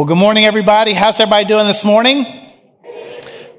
Well, good morning, everybody. How's everybody doing this morning?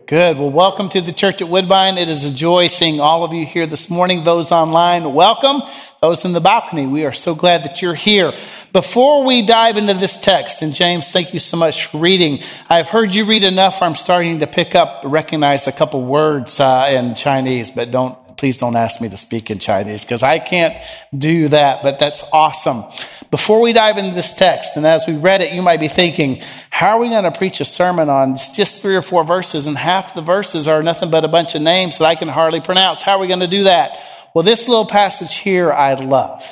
Good. Well, welcome to the church at Woodbine. It is a joy seeing all of you here this morning. Those online, welcome. Those in the balcony, we are so glad that you're here. Before we dive into this text, and James, thank you so much for reading. I've heard you read enough. I'm starting to pick up, recognize a couple words uh, in Chinese, but don't please don't ask me to speak in Chinese because I can't do that, but that's awesome. Before we dive into this text, and as we read it, you might be thinking, how are we going to preach a sermon on just three or four verses and half the verses are nothing but a bunch of names that I can hardly pronounce? How are we going to do that? Well, this little passage here I love.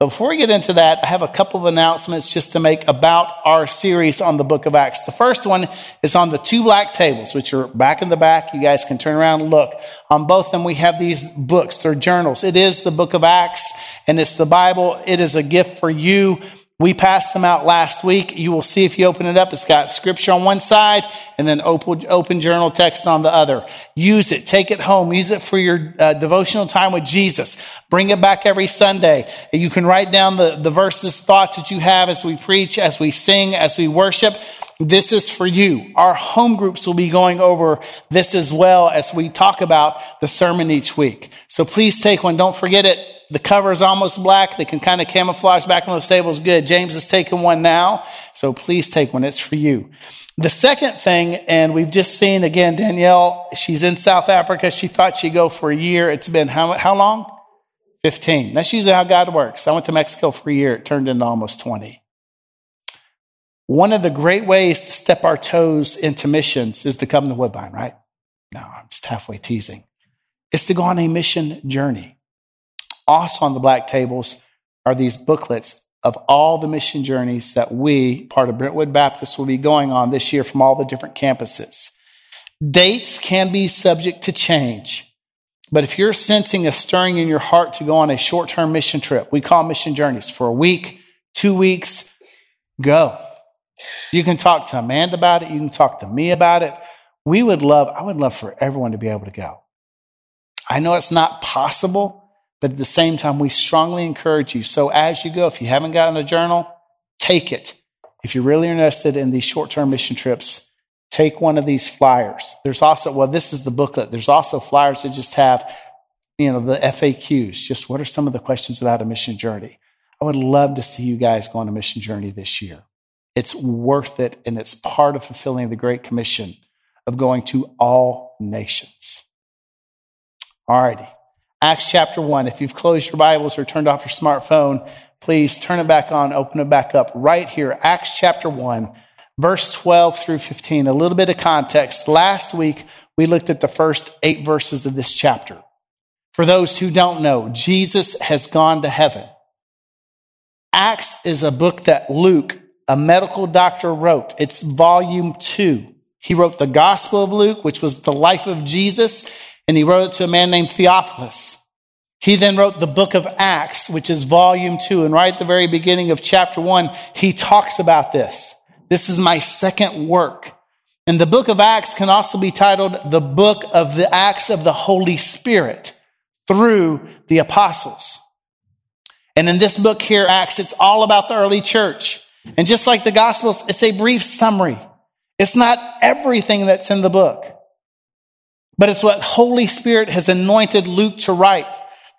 Before we get into that, I have a couple of announcements just to make about our series on the book of Acts. The first one is on the two black tables, which are back in the back. You guys can turn around and look. On both of them, we have these books. They're journals. It is the book of Acts and it's the Bible. It is a gift for you we passed them out last week. You will see if you open it up, it's got scripture on one side and then open, open journal text on the other. Use it. Take it home. Use it for your uh, devotional time with Jesus. Bring it back every Sunday. You can write down the, the verses, thoughts that you have as we preach, as we sing, as we worship. This is for you. Our home groups will be going over this as well as we talk about the sermon each week. So please take one. Don't forget it the cover is almost black. They can kind of camouflage back on those tables. Good. James is taking one now. So please take one. It's for you. The second thing, and we've just seen again, Danielle, she's in South Africa. She thought she'd go for a year. It's been how, how long? 15. That's usually how God works. I went to Mexico for a year. It turned into almost 20. One of the great ways to step our toes into missions is to come to Woodbine, right? No, I'm just halfway teasing. It's to go on a mission journey. Also on the black tables are these booklets of all the mission journeys that we, part of Brentwood Baptist, will be going on this year from all the different campuses. Dates can be subject to change. But if you're sensing a stirring in your heart to go on a short term mission trip, we call mission journeys for a week, two weeks, go. You can talk to Amanda about it. You can talk to me about it. We would love, I would love for everyone to be able to go. I know it's not possible, but at the same time, we strongly encourage you. So as you go, if you haven't gotten a journal, take it. If you're really interested in these short term mission trips, take one of these flyers. There's also, well, this is the booklet. There's also flyers that just have, you know, the FAQs. Just what are some of the questions about a mission journey? I would love to see you guys go on a mission journey this year. It's worth it, and it's part of fulfilling the Great Commission of going to all nations. All righty. Acts chapter 1. If you've closed your Bibles or turned off your smartphone, please turn it back on, open it back up right here. Acts chapter 1, verse 12 through 15. A little bit of context. Last week, we looked at the first eight verses of this chapter. For those who don't know, Jesus has gone to heaven. Acts is a book that Luke, a medical doctor, wrote. It's volume two. He wrote the Gospel of Luke, which was the life of Jesus, and he wrote it to a man named Theophilus. He then wrote the book of Acts, which is volume two. And right at the very beginning of chapter one, he talks about this. This is my second work. And the book of Acts can also be titled the book of the Acts of the Holy Spirit through the apostles. And in this book here, Acts, it's all about the early church. And just like the Gospels, it's a brief summary. It's not everything that's in the book but it's what Holy Spirit has anointed Luke to write.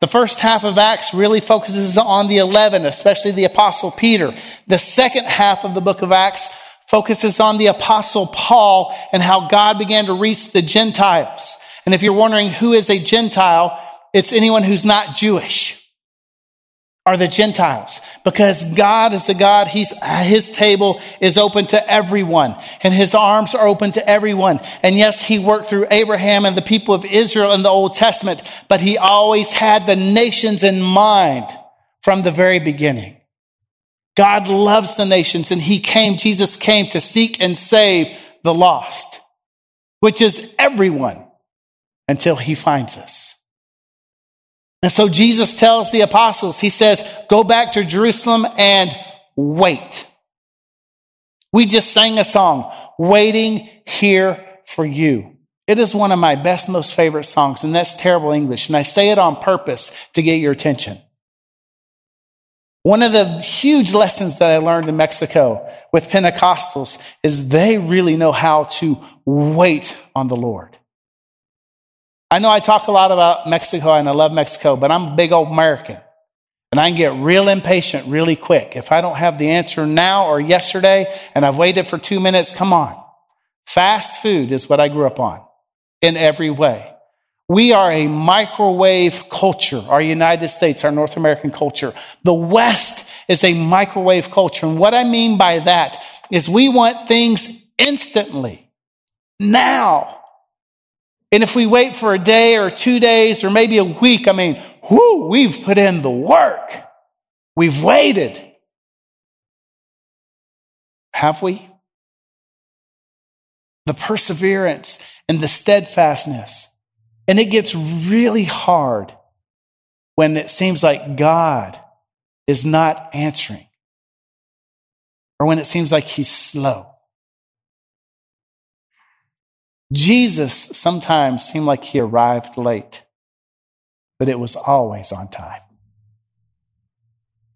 The first half of Acts really focuses on the 11, especially the apostle Peter. The second half of the book of Acts focuses on the apostle Paul and how God began to reach the Gentiles. And if you're wondering who is a Gentile, it's anyone who's not Jewish are the Gentiles because God is the God. He's, his table is open to everyone and his arms are open to everyone. And yes, he worked through Abraham and the people of Israel in the Old Testament, but he always had the nations in mind from the very beginning. God loves the nations and he came, Jesus came to seek and save the lost, which is everyone until he finds us. And so Jesus tells the apostles, he says, go back to Jerusalem and wait. We just sang a song, Waiting Here for You. It is one of my best, most favorite songs, and that's terrible English. And I say it on purpose to get your attention. One of the huge lessons that I learned in Mexico with Pentecostals is they really know how to wait on the Lord. I know I talk a lot about Mexico and I love Mexico, but I'm a big old American. And I can get real impatient really quick. If I don't have the answer now or yesterday and I've waited for two minutes, come on. Fast food is what I grew up on in every way. We are a microwave culture, our United States, our North American culture. The West is a microwave culture. And what I mean by that is we want things instantly, now. And if we wait for a day or two days or maybe a week, I mean, whoo, we've put in the work. We've waited. Have we? The perseverance and the steadfastness. And it gets really hard when it seems like God is not answering or when it seems like he's slow. Jesus sometimes seemed like he arrived late, but it was always on time.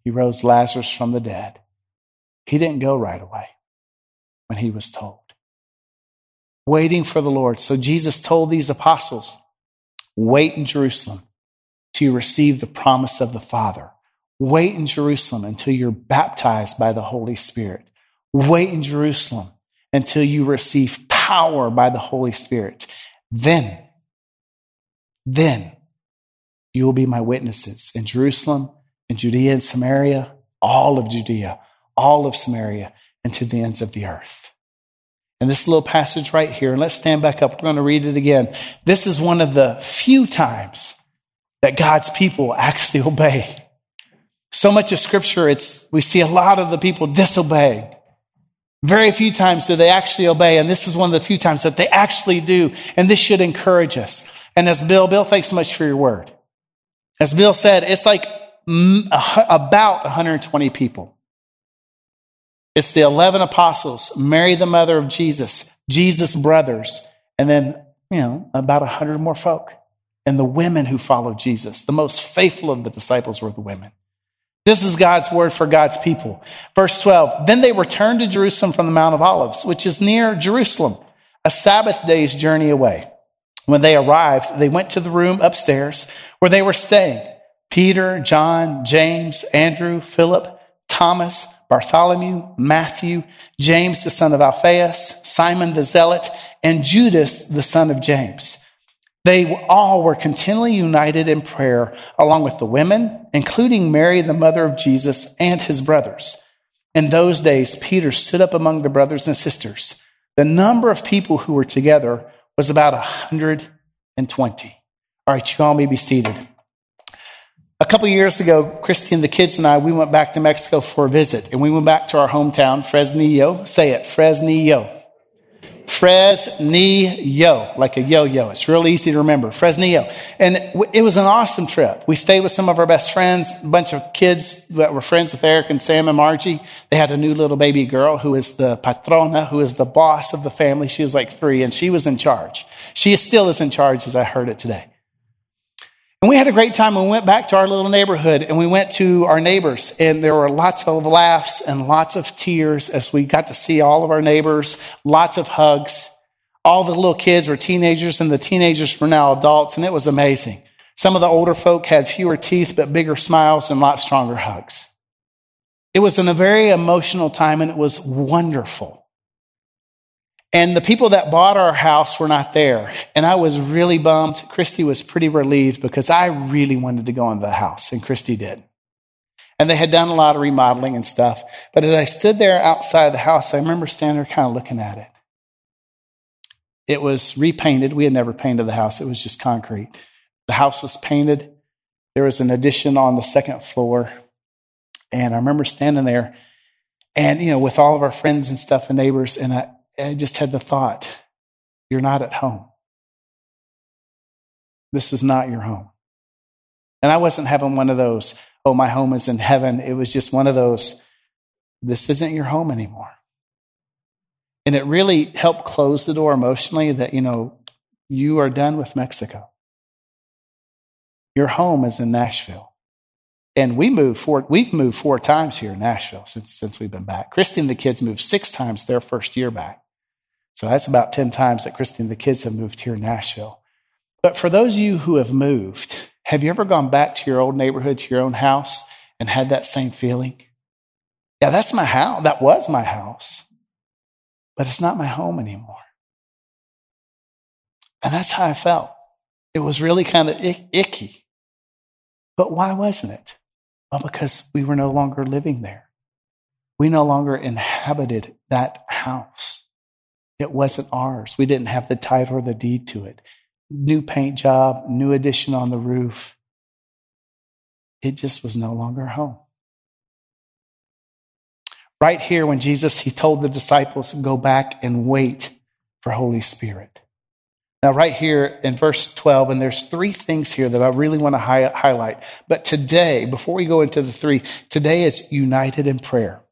He rose Lazarus from the dead. He didn't go right away when he was told. Waiting for the Lord. So Jesus told these apostles, wait in Jerusalem till you receive the promise of the Father. Wait in Jerusalem until you're baptized by the Holy Spirit. Wait in Jerusalem until you receive power by the Holy Spirit. Then, then you will be my witnesses in Jerusalem, in Judea and Samaria, all of Judea, all of Samaria, and to the ends of the earth. And this little passage right here, and let's stand back up. We're going to read it again. This is one of the few times that God's people actually obey. So much of scripture, it's, we see a lot of the people disobey. Very few times do they actually obey, and this is one of the few times that they actually do, and this should encourage us. And as Bill, Bill, thanks so much for your word. As Bill said, it's like about 120 people. It's the 11 apostles, Mary, the mother of Jesus, Jesus' brothers, and then, you know, about 100 more folk. And the women who followed Jesus. The most faithful of the disciples were the women. This is God's word for God's people. Verse 12. Then they returned to Jerusalem from the Mount of Olives, which is near Jerusalem, a Sabbath day's journey away. When they arrived, they went to the room upstairs where they were staying. Peter, John, James, Andrew, Philip, Thomas, Bartholomew, Matthew, James the son of Alphaeus, Simon the Zealot, and Judas the son of James. They all were continually united in prayer along with the women, including Mary, the mother of Jesus, and his brothers. In those days, Peter stood up among the brothers and sisters. The number of people who were together was about 120. All right, you all may be seated. A couple years ago, Christy and the kids and I, we went back to Mexico for a visit, and we went back to our hometown, Fresnillo. Say it, Fresnillo. Fresnillo, like a yo-yo. It's real easy to remember. Fresnillo. And it was an awesome trip. We stayed with some of our best friends, a bunch of kids that were friends with Eric and Sam and Margie. They had a new little baby girl who is the patrona, who is the boss of the family. She was like three and she was in charge. She still is in charge as I heard it today. And we had a great time. We went back to our little neighborhood and we went to our neighbors and there were lots of laughs and lots of tears as we got to see all of our neighbors, lots of hugs. All the little kids were teenagers and the teenagers were now adults and it was amazing. Some of the older folk had fewer teeth but bigger smiles and lot stronger hugs. It was in a very emotional time and it was wonderful. And the people that bought our house were not there. And I was really bummed. Christy was pretty relieved because I really wanted to go into the house, and Christy did. And they had done a lot of remodeling and stuff. But as I stood there outside the house, I remember standing there kind of looking at it. It was repainted. We had never painted the house, it was just concrete. The house was painted. There was an addition on the second floor. And I remember standing there and, you know, with all of our friends and stuff and neighbors. And I, I just had the thought, you're not at home. This is not your home. And I wasn't having one of those, oh, my home is in heaven. It was just one of those, this isn't your home anymore. And it really helped close the door emotionally that, you know, you are done with Mexico. Your home is in Nashville. And we moved four, we've moved four times here in Nashville since, since we've been back. Christy and the kids moved six times their first year back. So that's about 10 times that Christy and the kids have moved here in Nashville. But for those of you who have moved, have you ever gone back to your old neighborhood, to your own house, and had that same feeling? Yeah, that's my house. That was my house. But it's not my home anymore. And that's how I felt. It was really kind of icky. But why wasn't it? Well, because we were no longer living there. We no longer inhabited that house. It wasn't ours. We didn't have the title or the deed to it. New paint job, new addition on the roof. It just was no longer home. Right here, when Jesus, he told the disciples, go back and wait for Holy Spirit. Now, right here in verse 12, and there's three things here that I really want to hi- highlight. But today, before we go into the three, today is united in prayer.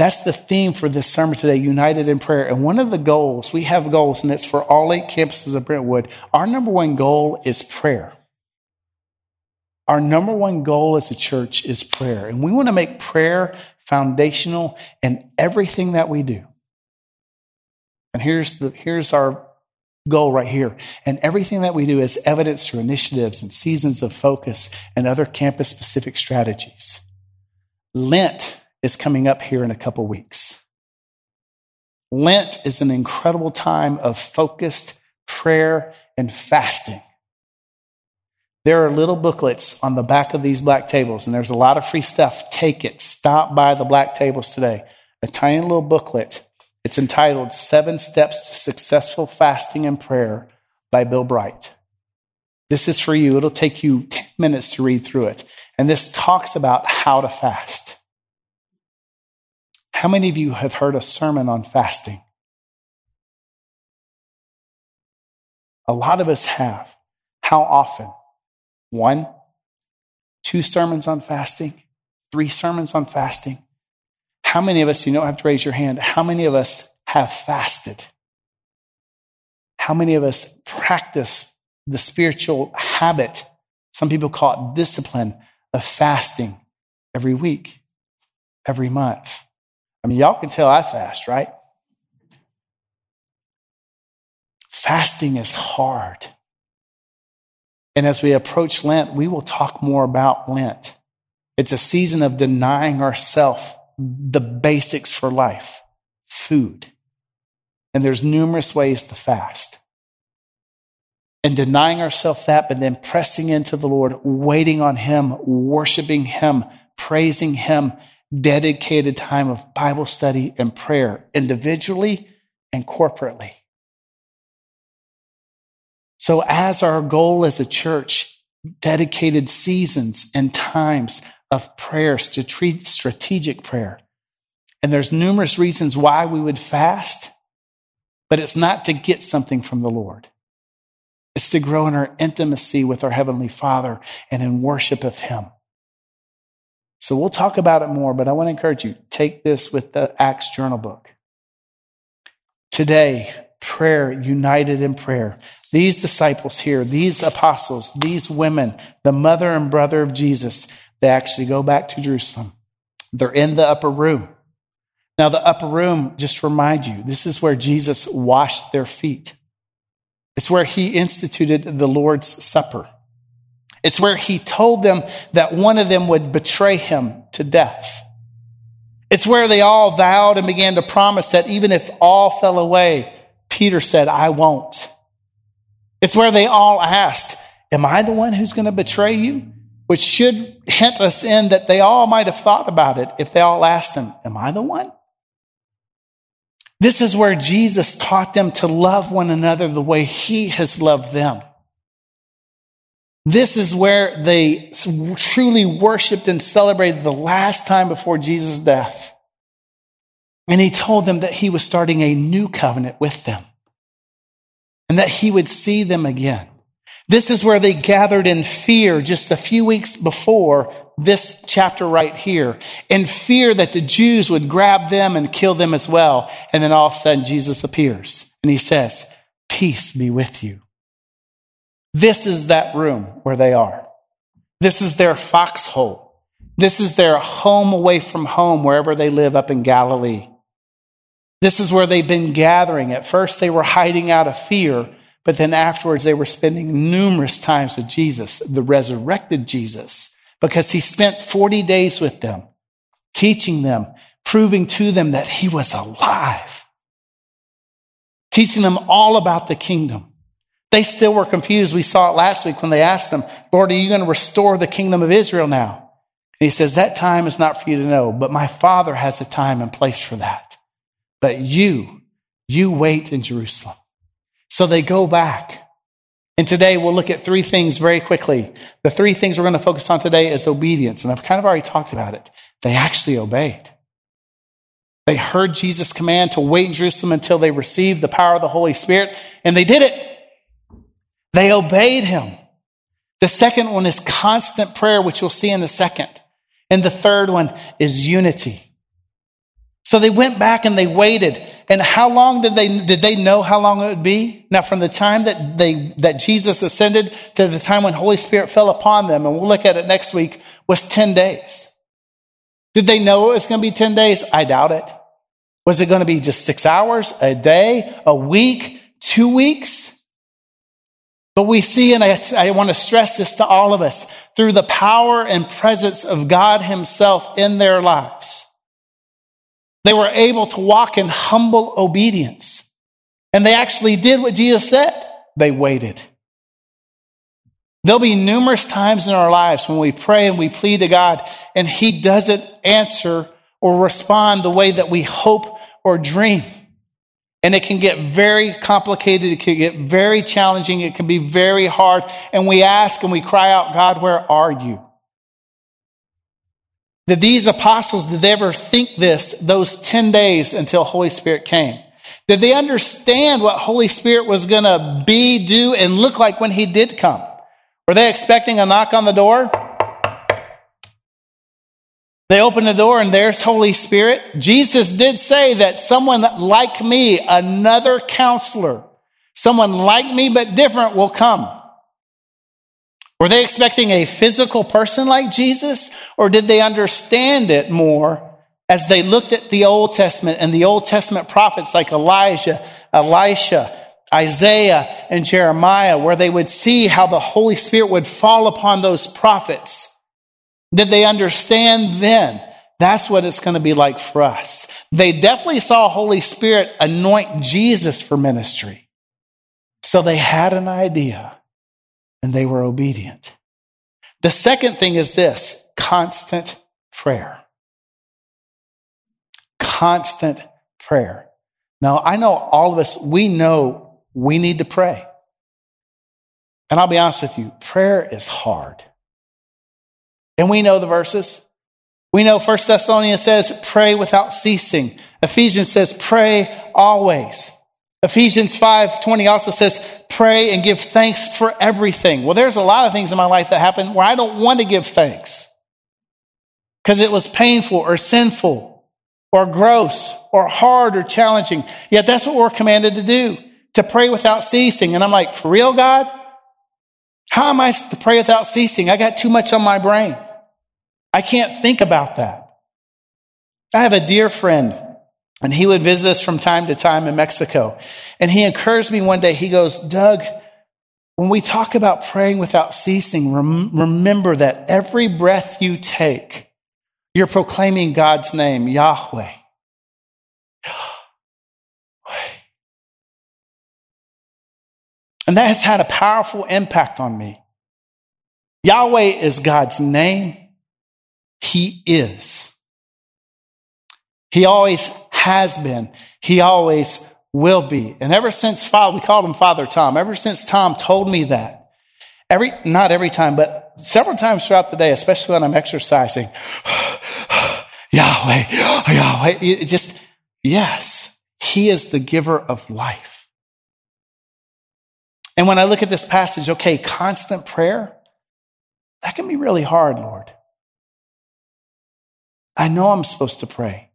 That's the theme for this sermon today, united in prayer. And one of the goals, we have goals, and it's for all eight campuses of Brentwood. Our number one goal is prayer. Our number one goal as a church is prayer. And we want to make prayer foundational in everything that we do. And here's the, here's our goal right here. And everything that we do is evidence through initiatives and seasons of focus and other campus specific strategies. Lent is coming up here in a couple weeks. Lent is an incredible time of focused prayer and fasting. There are little booklets on the back of these black tables, and there's a lot of free stuff. Take it. Stop by the black tables today. A tiny little booklet it's entitled Seven Steps to Successful Fasting and Prayer by Bill Bright. This is for you. It'll take you 10 minutes to read through it. And this talks about how to fast. How many of you have heard a sermon on fasting? A lot of us have. How often? One, two sermons on fasting, three sermons on fasting. How many of us, you don't have to raise your hand, how many of us have fasted? How many of us practice the spiritual habit? Some people call it discipline of fasting every week, every month. I mean, y'all can tell I fast, right? Fasting is hard. And as we approach Lent, we will talk more about Lent. It's a season of denying ourselves the basics for life food. And there's numerous ways to fast. And denying ourselves that, but then pressing into the Lord, waiting on Him, worshiping Him, praising Him, dedicated time of Bible study and prayer, individually and corporately. So, as our goal as a church, dedicated seasons and times of prayer, strategic prayer. And there's numerous reasons why we would fast, but it's not to get something from the Lord. It's to grow in our intimacy with our Heavenly Father and in worship of Him. So we'll talk about it more, but I want to encourage you take this with the Acts journal book. Today, prayer, united in prayer. These disciples here, these apostles, these women, the mother and brother of Jesus, they actually go back to Jerusalem. They're in the upper room. Now, the upper room, just remind you, this is where Jesus washed their feet. It's where he instituted the Lord's Supper. It's where he told them that one of them would betray him to death. It's where they all vowed and began to promise that even if all fell away, Peter said, I won't. It's where they all asked, Am I the one who's going to betray you? which should hint us in that they all might have thought about it if they all asked him, Am I the one? This is where Jesus taught them to love one another the way he has loved them. This is where they truly worshiped and celebrated the last time before Jesus' death. And he told them that he was starting a new covenant with them and that he would see them again. This is where they gathered in fear just a few weeks before this chapter right here, in fear that the Jews would grab them and kill them as well. And then all of a sudden, Jesus appears and he says, Peace be with you. This is that room where they are. This is their foxhole. This is their home away from home, wherever they live up in Galilee. This is where they've been gathering. At first, they were hiding out of fear, but then afterwards, they were spending numerous times with Jesus, the resurrected Jesus, because he spent 40 days with them, teaching them, proving to them that he was alive, teaching them all about the kingdom. They still were confused. We saw it last week when they asked him, Lord, are you going to restore the kingdom of Israel now? And he says, That time is not for you to know, but my Father has a time and place for that. But you, you wait in Jerusalem. So they go back. And today we'll look at three things very quickly. The three things we're going to focus on today is obedience. And I've kind of already talked about it. They actually obeyed. They heard Jesus' command to wait in Jerusalem until they received the power of the Holy Spirit, and they did it. They obeyed him. The second one is constant prayer, which you'll see in a second. And the third one is unity. So they went back and they waited. And how long did they, did they know how long it would be? Now, from the time that they, that Jesus ascended to the time when Holy Spirit fell upon them, and we'll look at it next week, was 10 days. Did they know it was going to be 10 days? I doubt it. Was it going to be just six hours, a day, a week, two weeks? But we see, and I, I, want to stress this to all of us, through the power and presence of God Himself in their lives. They were able to walk in humble obedience. And they actually did what Jesus said. They waited. There'll be numerous times in our lives when we pray and we plead to God and He doesn't answer or respond the way that we hope or dream. And it can get very complicated. It can get very challenging. It can be very hard. And we ask and we cry out, God, where are you? Did these apostles, did they ever think this those 10 days until Holy Spirit came? Did they understand what Holy Spirit was going to be, do, and look like when He did come? Were they expecting a knock on the door? They open the door and there's Holy Spirit. Jesus did say that someone like me, another counselor, someone like me but different will come. Were they expecting a physical person like Jesus, or did they understand it more as they looked at the Old Testament and the Old Testament prophets like Elijah, Elisha, Isaiah, and Jeremiah, where they would see how the Holy Spirit would fall upon those prophets? Did they understand then? That's what it's going to be like for us. They definitely saw Holy Spirit anoint Jesus for ministry. So they had an idea and they were obedient. The second thing is this constant prayer. Constant prayer. Now, I know all of us, we know we need to pray. And I'll be honest with you, prayer is hard. And we know the verses. We know First Thessalonians says, pray without ceasing. Ephesians says, pray always. Ephesians 5:20 also says, "Pray and give thanks for everything." Well, there's a lot of things in my life that happen where I don't want to give thanks because it was painful or sinful or gross or hard or challenging. Yet that's what we're commanded to do, to pray without ceasing. And I'm like, "For real, God? How am I to pray without ceasing? I got too much on my brain. I can't think about that." I have a dear friend and he would visit us from time to time in Mexico. And he encouraged me one day. He goes, Doug, when we talk about praying without ceasing, rem- remember that every breath you take, you're proclaiming God's name, Yahweh. And that has had a powerful impact on me. Yahweh is God's name. He is. He always has been. He always will be. And ever since Father, we called him Father Tom, ever since Tom told me that, every, not every time, but several times throughout the day, especially when I'm exercising, Yahweh, Yahweh, it just, yes, he is the giver of life. And when I look at this passage, okay, constant prayer, that can be really hard, Lord. I know I'm supposed to pray.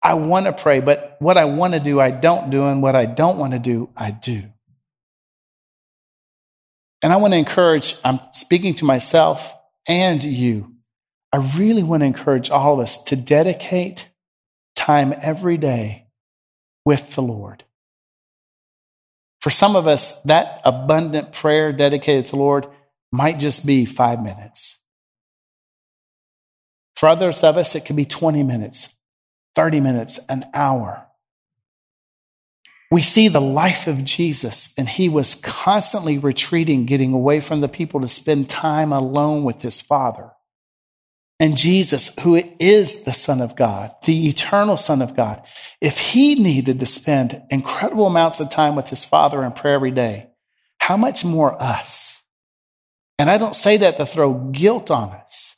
I want to pray, but what I want to do, I don't do, and what I don't want to do, I do. And I want to encourage, I'm speaking to myself, and you, I really want to encourage all of us to dedicate time every day with the Lord. For some of us, that abundant prayer dedicated to the Lord might just be five minutes. For others of us, it could be 20 minutes, 30 minutes, an hour. We see the life of Jesus, and he was constantly retreating, getting away from the people to spend time alone with his Father. And Jesus, who is the Son of God, the eternal Son of God, if he needed to spend incredible amounts of time with his Father in prayer every day, how much more us? And I don't say that to throw guilt on us,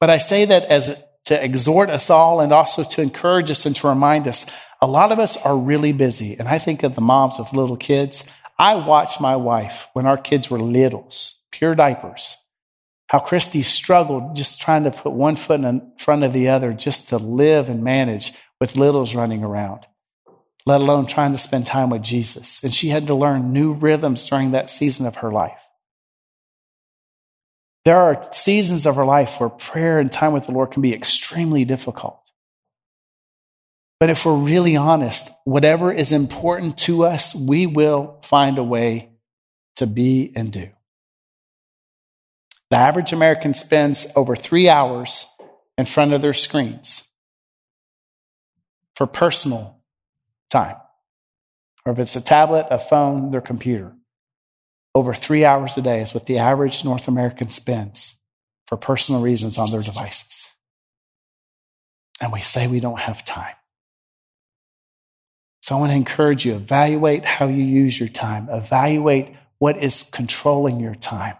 but I say that as to exhort us all and also to encourage us and to remind us. A lot of us are really busy. And I think of the moms with little kids. I watched my wife when our kids were littles, pure diapers how Christy struggled just trying to put one foot in front of the other just to live and manage with littles running around, let alone trying to spend time with Jesus. And she had to learn new rhythms during that season of her life. There are seasons of our life where prayer and time with the Lord can be extremely difficult. But if we're really honest, whatever is important to us, we will find a way to be and do. The average American spends over three hours in front of their screens for personal time. Or if it's a tablet, a phone, their computer. Over three hours a day is what the average North American spends for personal reasons on their devices. And we say we don't have time. So I want to encourage you evaluate how you use your time, evaluate what is controlling your time.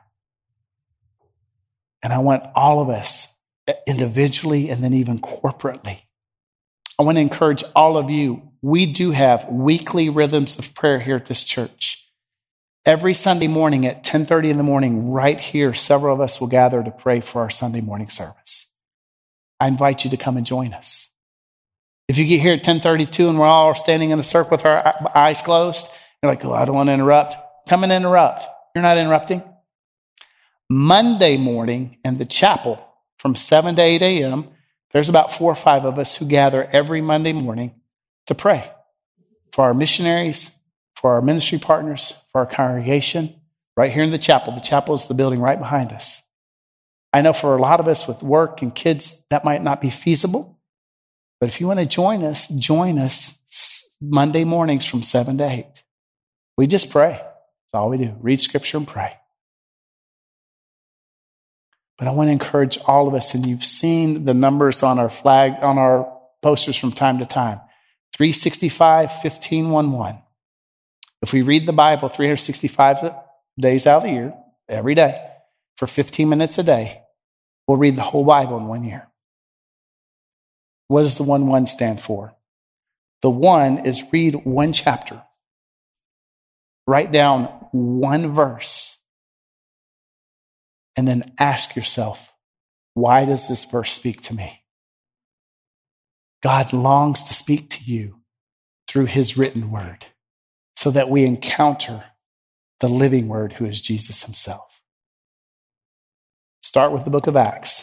And I want all of us eh, individually and then even corporately. I want to encourage all of you. We do have weekly rhythms of prayer here at this church. Every Sunday morning at 10:30 in the morning right here several of us will gather to pray for our Sunday morning service. I invite you to come and join us. If you get here at 10:32 and we're all standing in a circle with our eyes closed, you're like, "Oh, I don't want to interrupt." Come and interrupt. You're not interrupting. Monday morning in the chapel from 7 to 8 a.m., there's about four or five of us who gather every Monday morning to pray for our missionaries, for our ministry partners, for our congregation, right here in the chapel. The chapel is the building right behind us. I know for a lot of us with work and kids, that might not be feasible. But if you want to join us, join us Monday mornings from 7 to 8. We just pray. That's all we do. Read scripture and pray. But I want to encourage all of us, and you've seen the numbers on our flag, on our posters from time to time 365, 15, 1, 1. If we read the Bible 365 days out of the year, every day, for 15 minutes a day, we'll read the whole Bible in one year. What does the 1 1 stand for? The 1 is read one chapter, write down one verse and then ask yourself, why does this verse speak to me? God longs to speak to you through his written word so that we encounter the living word who is Jesus himself. Start with the book of Acts.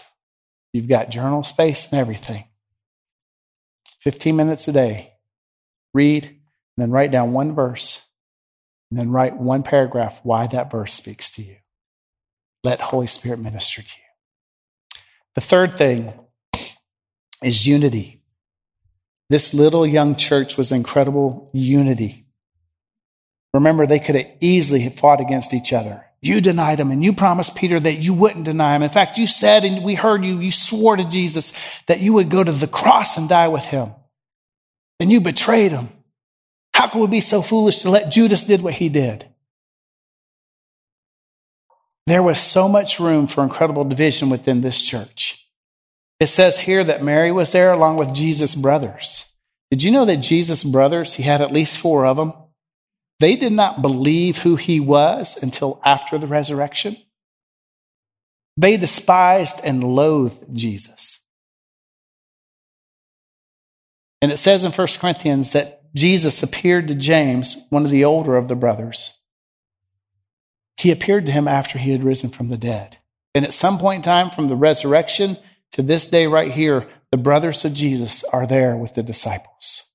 You've got journal space and everything. 15 minutes a day. Read and then write down one verse and then write one paragraph why that verse speaks to you. Let Holy Spirit minister to you. The third thing is unity. This little young church was incredible unity. Remember, they could have easily fought against each other. You denied him and you promised Peter that you wouldn't deny him. In fact, you said, and we heard you, you swore to Jesus that you would go to the cross and die with him. And you betrayed him. How could we be so foolish to let Judas did what he did? There was so much room for incredible division within this church. It says here that Mary was there along with Jesus' brothers. Did you know that Jesus' brothers, he had at least four of them? They did not believe who he was until after the resurrection. They despised and loathed Jesus. And it says in 1 Corinthians that Jesus appeared to James, one of the older of the brothers. He appeared to him after he had risen from the dead. And at some point in time, from the resurrection to this day right here, the brothers of Jesus are there with the disciples.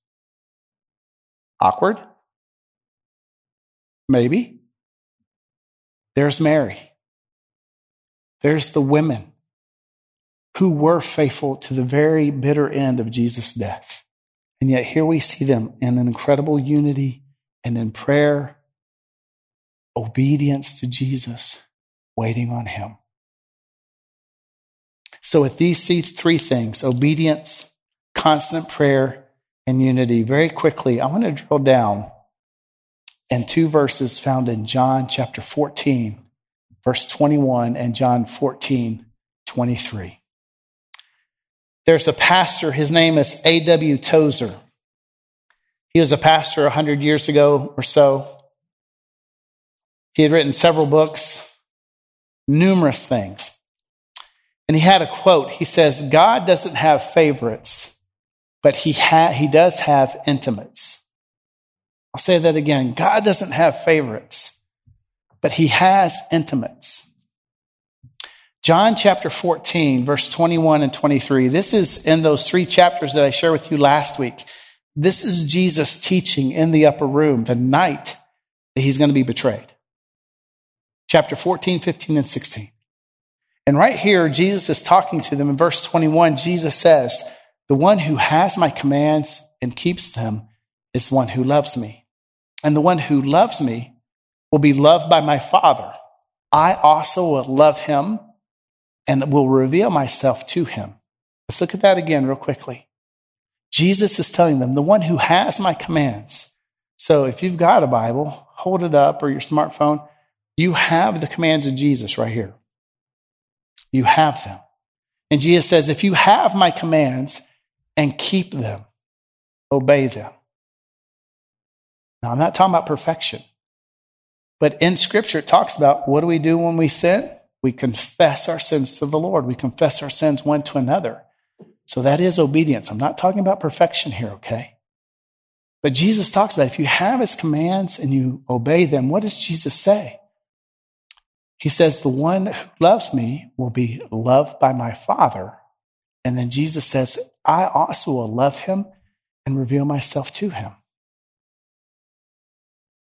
Awkward? Maybe. There's Mary. There's the women who were faithful to the very bitter end of Jesus' death. And yet here we see them in an incredible unity and in prayer, obedience to Jesus, waiting on Him. So, with these three things obedience, constant prayer, and unity, very quickly, I want to drill down in two verses found in John chapter 14, verse 21, and John 14, 23. There's a pastor, his name is A.W. Tozer. He was a pastor 100 years ago or so. He had written several books, numerous things. And he had a quote. He says, God doesn't have favorites, but he, ha- he does have intimates. I'll say that again. God doesn't have favorites, but he has intimates. John chapter 14, verse 21 and 23. This is in those three chapters that I shared with you last week. This is Jesus teaching in the upper room the night that he's going to be betrayed. Chapter 14, 15, and 16. And right here, Jesus is talking to them. In verse 21, Jesus says, The one who has my commands and keeps them is one who loves me. And the one who loves me will be loved by my Father. I also will love him and will reveal myself to him. Let's look at that again, real quickly. Jesus is telling them, The one who has my commands. So if you've got a Bible, hold it up or your smartphone. You have the commands of Jesus right here. You have them. And Jesus says, if you have my commands and keep them, obey them. Now, I'm not talking about perfection, but in Scripture, it talks about what do we do when we sin? We confess our sins to the Lord. We confess our sins one to another. So that is obedience. I'm not talking about perfection here, okay? But Jesus talks about if you have his commands and you obey them, what does Jesus say? He says, The one who loves me will be loved by my Father. And then Jesus says, I also will love him and reveal myself to him.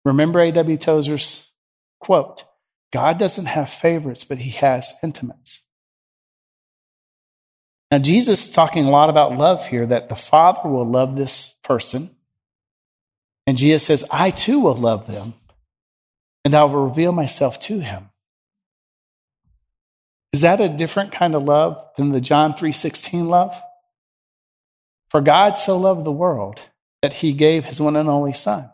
Remember A.W. Tozer's quote God doesn't have favorites, but he has intimates. Now, Jesus is talking a lot about love here, that the Father will love this person. And Jesus says, I too will love them, and I will reveal myself to him. Is that a different kind of love than the John 3:16 love? For God so loved the world that he gave his one and only son.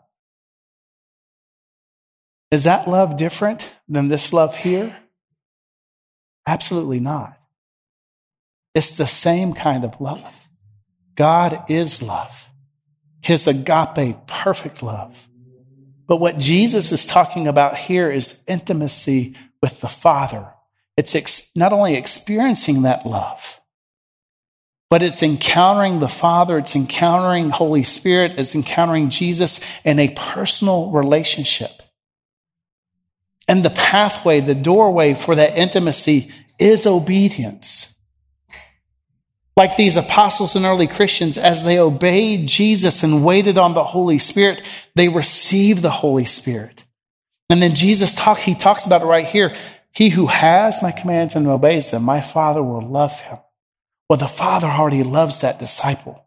Is that love different than this love here? Absolutely not. It's the same kind of love. God is love. His agape, perfect love. But what Jesus is talking about here is intimacy with the Father it's ex- not only experiencing that love, but it's encountering the Father, it's encountering Holy Spirit, it's encountering Jesus in a personal relationship. And the pathway, the doorway for that intimacy is obedience. Like these apostles and early Christians, as they obeyed Jesus and waited on the Holy Spirit, they received the Holy Spirit. And then Jesus talk, he talks about it right here. He who has my commands and obeys them, my Father will love him. Well, the Father already loves that disciple.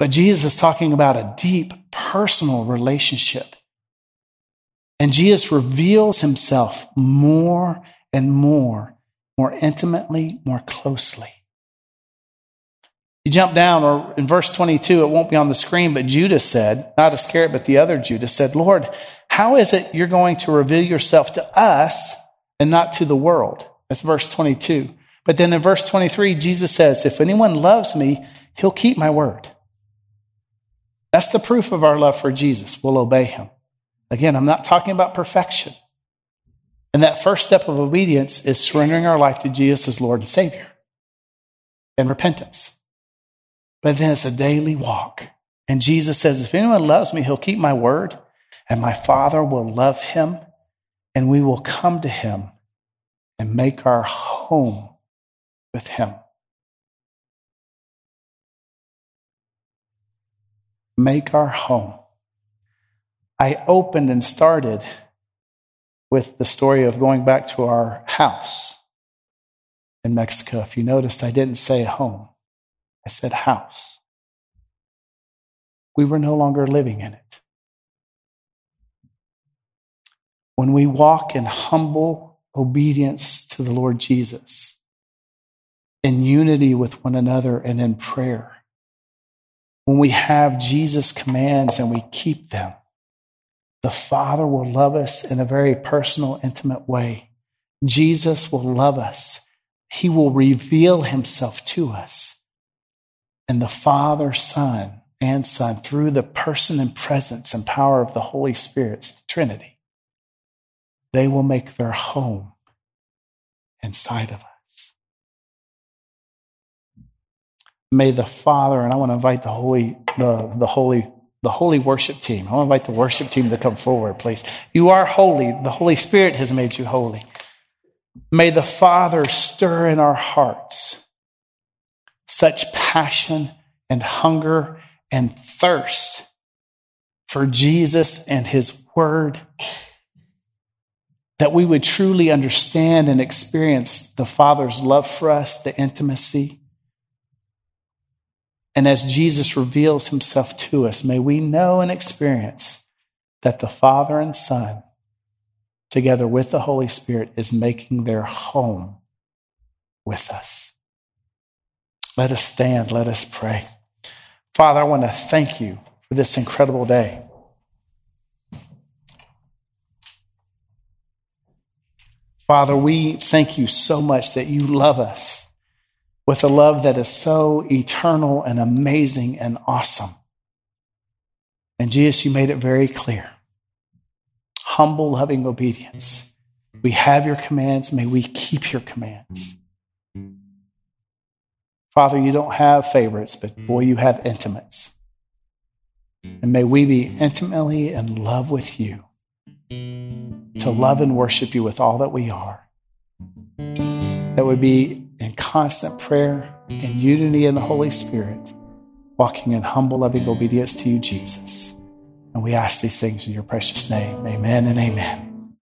But Jesus is talking about a deep personal relationship. And Jesus reveals himself more and more, more intimately, more closely. You jump down, or in verse 22, it won't be on the screen, but Judas said, not Iscariot, but the other Judas said, Lord, how is it you're going to reveal yourself to us and not to the world. That's verse 22. But then in verse 23, Jesus says, If anyone loves me, he'll keep my word. That's the proof of our love for Jesus. We'll obey him. Again, I'm not talking about perfection. And that first step of obedience is surrendering our life to Jesus as Lord and Savior and repentance. But then it's a daily walk. And Jesus says, If anyone loves me, he'll keep my word, and my Father will love him and we will come to him and make our home with Him. Make our home. I opened and started with the story of going back to our house in Mexico. If you noticed, I didn't say home, I said house. We were no longer living in it. When we walk in humble obedience to the Lord Jesus, in unity with one another and in prayer, when we have Jesus' commands and we keep them, the Father will love us in a very personal, intimate way. Jesus will love us. He will reveal himself to us. And the Father, Son, and Son, through the person and presence and power of the Holy Spirit's the Trinity, they will make their home inside of us. May the Father, and I want to invite the Holy, the, the Holy the holy worship team. I want to invite the worship team to come forward, please. You are holy. The Holy Spirit has made you holy. May the Father stir in our hearts such passion and hunger and thirst for Jesus and His Word that we would truly understand and experience the Father's love for us, the intimacy and as Jesus reveals himself to us, may we know and experience that the Father and Son, together with the Holy Spirit, is making their home with us. Let us stand, let us pray. Father, I want to thank you for this incredible day. Father, we thank you so much that you love us with a love that is so eternal and amazing and awesome. And Jesus, you made it very clear. Humble, loving obedience. We have your commands. May we keep your commands. Father, you don't have favorites, but boy, you have intimates. And may we be intimately in love with you, to love and worship you with all that we are. That would be in constant prayer and unity in the Holy Spirit, walking in humble, loving obedience to you, Jesus. And we ask these things in your precious name. Amen and amen.